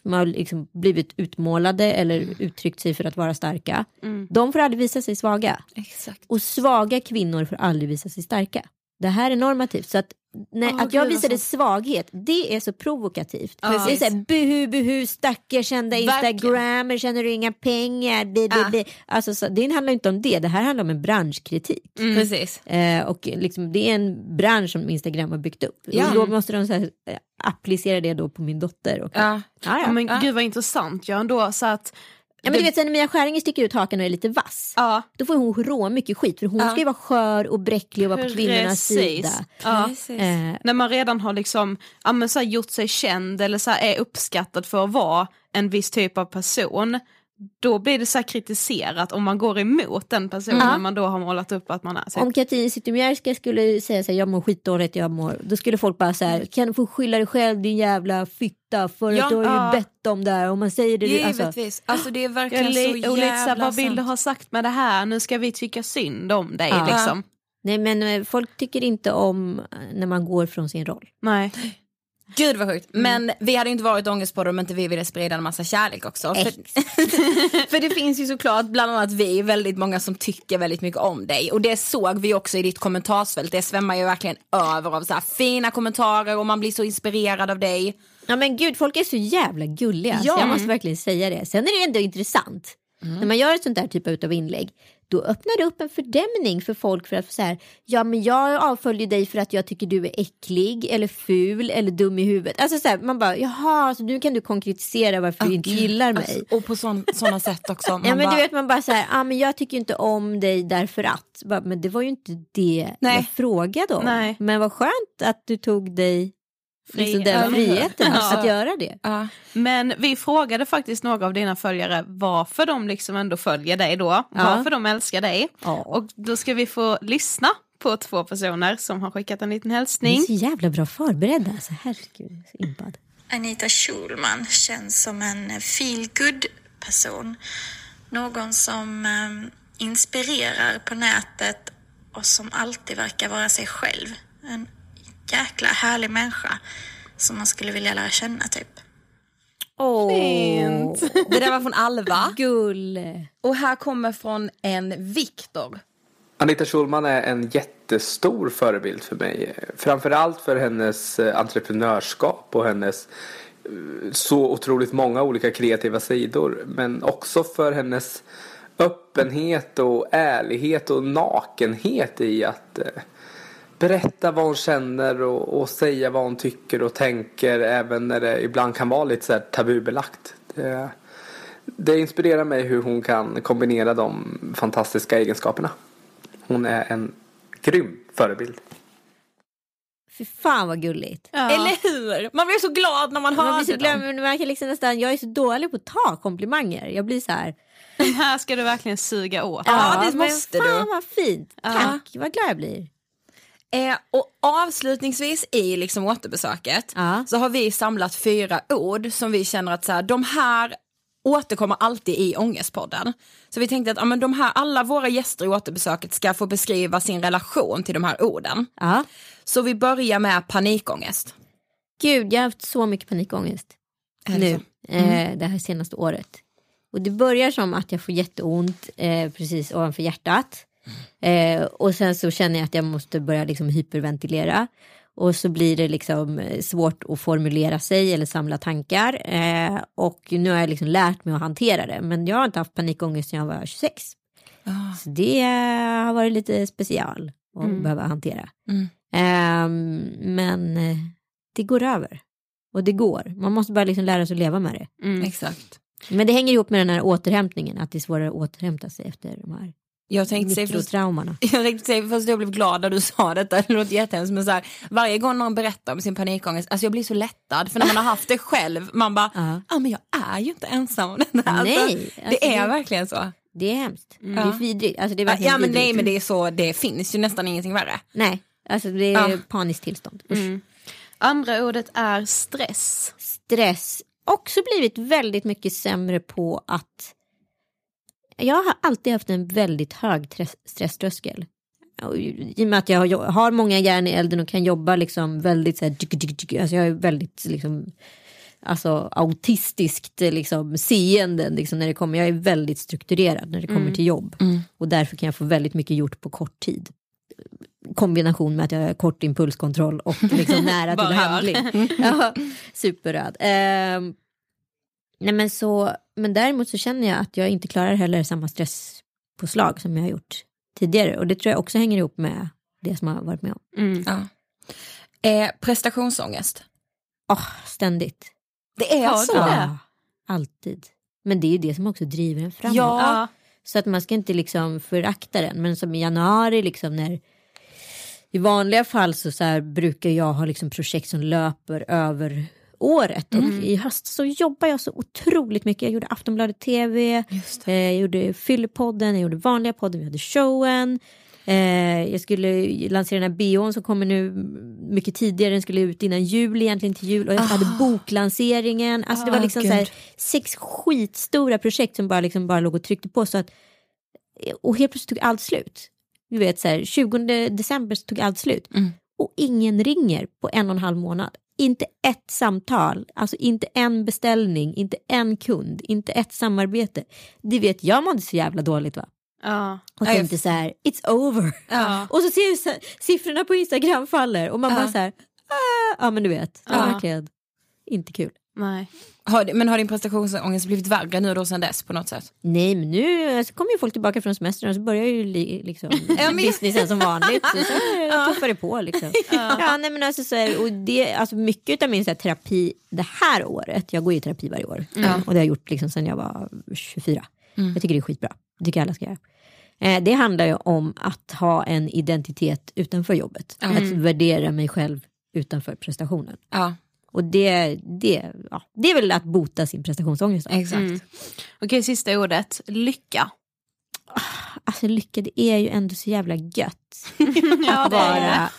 Speaker 3: som har liksom blivit utmålade eller
Speaker 1: Mm.
Speaker 3: uttryckt sig för att vara starka. De får aldrig visa sig svaga.
Speaker 1: Exakt.
Speaker 3: Och svaga kvinnor får aldrig visa sig starka. Det här är normativt. Så att, när,
Speaker 2: Åh,
Speaker 3: att jag visade svaghet, det är så provokativt.
Speaker 1: Ja.
Speaker 3: Det är såhär, buhu, buhu, stackars kända instagrammer, tjänar du inga pengar? Bi, bi,
Speaker 1: Ja.
Speaker 3: bi. Alltså, så, det handlar inte om det, det här handlar om en branschkritik.
Speaker 1: Precis.
Speaker 3: Eh, och liksom, det är en bransch som Instagram har byggt upp.
Speaker 1: Ja.
Speaker 3: Då måste de så här, eh, applicera det då på min dotter. Och,
Speaker 1: Ja.
Speaker 3: ja, ja.
Speaker 2: Ja, men
Speaker 1: Ja.
Speaker 2: gud vad intressant ja ändå så att
Speaker 3: ja, men du vet när Mia Skäringer sticker ut hakan och är lite vass.
Speaker 2: Ja,
Speaker 3: Då får hon rå mycket skit för hon ska ju vara skör och bräcklig och vara på kvinnornas
Speaker 2: precis.
Speaker 3: sida.
Speaker 2: Ja.
Speaker 1: Precis.
Speaker 3: Eh,
Speaker 2: När man redan har liksom, ja, men så här, gjort sig känd eller så här, är uppskattad för att vara en viss typ av person. Då blir det så kritiserat om man går emot den personen
Speaker 3: Ja.
Speaker 2: man då har målat upp att man är. Så.
Speaker 3: Om Katrin Zytomierska skulle säga så här, jag mår skitdåligt, jag mår, då skulle folk bara säga, kan du få skylla dig själv din jävla fitta för
Speaker 1: Ja,
Speaker 3: att du har ju
Speaker 2: ja.
Speaker 3: bett om det här. Om man säger det, alltså,
Speaker 1: Givetvis. Alltså det är
Speaker 2: Jag
Speaker 1: verkligen
Speaker 2: li-
Speaker 1: så
Speaker 2: och lite så här,
Speaker 1: jävla
Speaker 2: vad vill du ha sagt med det här? Nu ska vi tycka synd om dig
Speaker 3: Ja.
Speaker 2: liksom.
Speaker 3: nej men eh, folk tycker inte om eh, när man går från sin roll.
Speaker 2: Nej.
Speaker 1: Gud vad sjukt. Men vi hade ju inte varit ångestpoddar om inte vi ville sprida en massa kärlek också. För, för det finns ju såklart bland annat vi, väldigt många som tycker väldigt mycket om dig. Och det såg vi också i ditt kommentarsfält. Det svämmar ju verkligen över av så här fina kommentarer och man blir så inspirerad av dig.
Speaker 3: Ja men gud, folk är så jävla gulliga.
Speaker 1: Ja.
Speaker 3: Så jag måste verkligen säga det. Sen är det ändå intressant. När man gör ett sånt där typ av inlägg. Då öppnar det upp en fördämning för folk för att så här, ja men jag avföljer dig för att jag tycker du är äcklig eller ful eller dum i huvudet. Alltså så här, man bara, jaha, så nu kan du konkretisera varför du inte gillar mig.
Speaker 1: Alltså, och på sådana sätt också. Man
Speaker 3: Ja men
Speaker 1: bara,
Speaker 3: du vet man bara säger, ah, men jag tycker inte om dig därför att. Bara, men det var ju inte det
Speaker 1: Nej.
Speaker 3: jag frågade om.
Speaker 2: Nej.
Speaker 3: Men vad skönt att du tog dig
Speaker 2: Frihet.
Speaker 3: den friheten
Speaker 2: Ja.
Speaker 3: att göra det.
Speaker 1: Ja.
Speaker 2: Men vi frågade faktiskt några av dina följare varför de liksom ändå följer dig då. Varför de älskar dig.
Speaker 3: Ja.
Speaker 2: Och då ska vi få lyssna på två personer som har skickat en liten
Speaker 3: Ni
Speaker 2: hälsning.
Speaker 3: är så jävla bra förberedda. Alltså, herregud, så impad.
Speaker 5: Anita Schulman känns som en feel good person. Någon som eh, inspirerar på nätet och som alltid verkar vara sig själv. En jäkla härlig människa som man skulle vilja lära känna typ.
Speaker 3: Åh,
Speaker 2: Fint.
Speaker 1: Det där var från Alva.
Speaker 3: gull.
Speaker 1: Och här kommer från en Viktor.
Speaker 6: Anita Schulman är en jättestor förebild för mig. Framförallt för hennes eh, entreprenörskap och hennes eh, så otroligt många olika kreativa sidor. Men också för hennes öppenhet och ärlighet och nakenhet i att eh, berätta vad hon känner och, och säga vad hon tycker och tänker även när det ibland kan vara lite så här tabubelagt. Det, det inspirerar mig hur hon kan kombinera de fantastiska egenskaperna. Hon är en grym förebild.
Speaker 3: Fy fan vad gulligt.
Speaker 2: Ja.
Speaker 1: Eller hur? Man blir så glad när man hör
Speaker 3: Man, blir så
Speaker 1: det.
Speaker 3: glad, men man kan liksom nästan, jag är så dålig på att ta komplimanger. Jag blir så här.
Speaker 2: De här ska du verkligen suga åt.
Speaker 1: Ja, det
Speaker 3: men
Speaker 1: måste
Speaker 3: fan
Speaker 1: du.
Speaker 3: vad fint. Tack, vad glad jag blir.
Speaker 1: Eh, och avslutningsvis i liksom återbesöket
Speaker 3: Ja.
Speaker 1: så har vi samlat fyra ord som vi känner att så här, de här återkommer alltid i Ångestpodden. Så vi tänkte att ja, men de här, alla våra gäster i återbesöket ska få beskriva sin relation till de här orden.
Speaker 3: Ja.
Speaker 1: Så vi börjar med panikångest.
Speaker 3: Gud, jag har haft så mycket panikångest.
Speaker 1: Det
Speaker 3: nu?
Speaker 1: Mm.
Speaker 3: eh, det här senaste året. Och det börjar som att jag får jätteont eh, precis ovanför hjärtat. Eh, och sen så känner jag att jag måste börja liksom hyperventilera. Och så blir det liksom eh, svårt att formulera sig eller samla tankar. Eh, och nu har jag liksom lärt mig att hantera det. Men jag har inte haft panikångest sedan jag var 26.
Speaker 1: Ah.
Speaker 3: Så det har varit lite special att behöva hantera.
Speaker 1: Mm.
Speaker 3: Ehm, men eh, det går över. Och det går. Man måste bara liksom lära sig att leva med det.
Speaker 2: Mm.
Speaker 1: Exakt.
Speaker 3: Men det hänger ihop med den här återhämtningen. Att det är svårare att återhämta sig efter de här
Speaker 1: Jag tänkte säga först,
Speaker 3: mikrotraumarna.
Speaker 1: jag tänkte säga först jag blev glad när du sa detta, det låter jättehemskt men så här, varje gång någon berättar om sin panikångest, alltså jag blir så lättad för när man har haft det själv, man bara, ja
Speaker 3: Ja.
Speaker 1: men jag är ju inte ensam om det här.
Speaker 3: Nej,
Speaker 1: alltså,
Speaker 3: alltså
Speaker 1: det är
Speaker 3: det-
Speaker 1: verkligen så.
Speaker 3: Det är hemskt. Det
Speaker 1: Ja.
Speaker 3: är vidrigt. Alltså det är verkligen
Speaker 1: Ja men
Speaker 3: vidrigt.
Speaker 1: nej men det är så, det finns ju nästan ingenting värre.
Speaker 3: Nej, alltså det är
Speaker 1: Ja.
Speaker 3: paniskt tillstånd.
Speaker 2: Mm. Andra ordet är stress.
Speaker 3: Stress. också blivit väldigt mycket sämre på att jag har alltid haft en väldigt hög tres- stresströskel. I och med att jag har, många järn i elden och kan jobba liksom väldigt så här, alltså jag är väldigt liksom, alltså autistiskt liksom, seende liksom, när det kommer. Jag är väldigt strukturerad när det kommer till jobb. Och därför kan jag få väldigt mycket gjort på kort tid. Kombination med att jag har kort impulskontroll och liksom nära till handling. ja, superröd. Ehm, nej men, så, men däremot så känner jag att jag inte klarar heller samma stresspåslag som jag har gjort tidigare. Och det tror jag också hänger ihop med det som jag har varit med om.
Speaker 2: Mm.
Speaker 1: Ja. Eh, prestationsångest.
Speaker 3: Åh, ständigt.
Speaker 1: Det är
Speaker 2: Har
Speaker 1: så.
Speaker 2: det?
Speaker 3: Ja, alltid. Men det är ju det som också driver en framåt.
Speaker 1: Ja.
Speaker 3: Så att man ska inte liksom förakta den. Men som i januari liksom när i vanliga fall så, så här, brukar jag ha liksom projekt som löper över året. Och i höst så jobbar jag så otroligt mycket. Jag gjorde Aftonbladet TV, eh, jag gjorde Fyllepodden, jag gjorde vanliga podden, vi hade showen. Eh, jag skulle lansera den här bion som kommer nu mycket tidigare, den skulle ut innan jul egentligen till jul och jag hade boklanseringen. Alltså det var
Speaker 1: Ah,
Speaker 3: liksom så här, sex skitstora projekt som bara, liksom bara låg och tryckte på. Så att, och helt plötsligt tog allt slut. Du vet så här, 20 december så tog allt slut.
Speaker 1: Mm.
Speaker 3: Och ingen ringer på en och en halv månad. Inte ett samtal, alltså inte en beställning, inte en kund, inte ett samarbete. Det vet jag mådde så jävla dåligt va.
Speaker 2: Ja.
Speaker 3: Och tänkte så här, it's over.
Speaker 2: Ja.
Speaker 3: Och så ser jag så här, siffrorna på Instagram faller och man
Speaker 1: Ja.
Speaker 3: bara så här, ah, ja men du vet,
Speaker 2: Ja.
Speaker 3: verkligen inte kul.
Speaker 2: Nej.
Speaker 1: Har, men har din prestationsångest blivit värre nu då sen dess på något sätt?
Speaker 3: Nej men nu så kommer ju folk tillbaka från semestern och så börjar ju li, liksom, businessen som vanligt. Så, så tuffar det på liksom. Ja. nej, men alltså, så här, och det, alltså, mycket av min så här, terapi det här året, jag går ju i terapi varje år och det har jag gjort liksom, sedan jag var 24. Jag tycker det är skitbra, det tycker alla ska göra. Eh, det handlar ju om att ha en identitet utanför jobbet. Att värdera mig själv utanför prestationen.
Speaker 1: Ja,
Speaker 3: Och det, det, ja, det är väl att bota sin prestationsångest. då.
Speaker 1: exakt.
Speaker 2: Mm. Okej, sista ordet. Lycka.
Speaker 3: Alltså lycka det är ju ändå så jävla gött.
Speaker 2: Ja,
Speaker 3: att vara.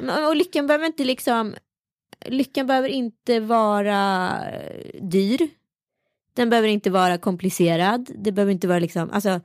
Speaker 3: Men- Och lyckan behöver inte liksom Lyckan behöver inte vara eh, dyr. Den behöver inte vara komplicerad. Det behöver inte vara liksom, alltså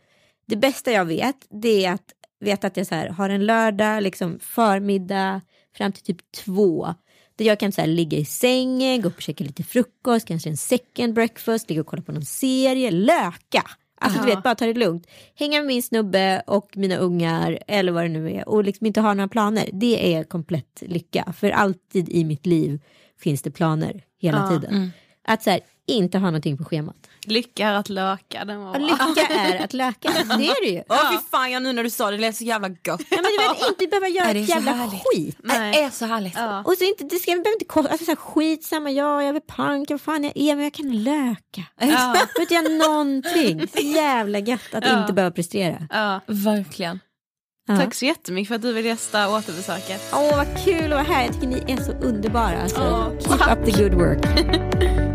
Speaker 3: det bästa jag vet det är att veta att jag så här, har en lördag liksom förmiddag fram till typ två där jag kan så här, ligga i sängen, gå upp och käka lite frukost, kanske en second breakfast, ligga och kolla på någon serie, löka. Alltså du
Speaker 2: Ja.
Speaker 3: vet, bara ta det lugnt. Hänga med min snubbe och mina ungar eller vad det nu är och liksom inte ha några planer. Det är komplett lycka. För alltid i mitt liv finns det planer hela
Speaker 2: Ja.
Speaker 3: tiden. Att så här, inte ha någonting på schemat.
Speaker 2: Lycka är att löka. Den var
Speaker 3: lycka är att löka. Det är det ju.
Speaker 1: Åh fy fan, jag, nu när du sa det, det lät så jävla gött.
Speaker 3: Ja, men du vet inte behöva göra
Speaker 1: Nej, det är
Speaker 3: ett
Speaker 1: så
Speaker 3: jävla
Speaker 1: härligt.
Speaker 3: skit.
Speaker 2: Nej.
Speaker 1: Det är så härligt.
Speaker 2: Ja.
Speaker 3: Och så inte, det ska, behöver inte kosta, alltså så här, skitsamma, ja jag är väl pank, vad fan jag är, men jag kan löka.
Speaker 2: Ja.
Speaker 3: Jag behöver inte göra någonting. Så jävla gött att
Speaker 2: Ja.
Speaker 3: inte behöva prestera.
Speaker 2: Ja.
Speaker 1: Verkligen.
Speaker 3: Ja.
Speaker 2: Tack så jättemycket för att du vill gästa återbesöket.
Speaker 3: Åh vad kul att vara här, jag tycker ni är så underbara. Så
Speaker 2: Åh,
Speaker 3: keep up the good work.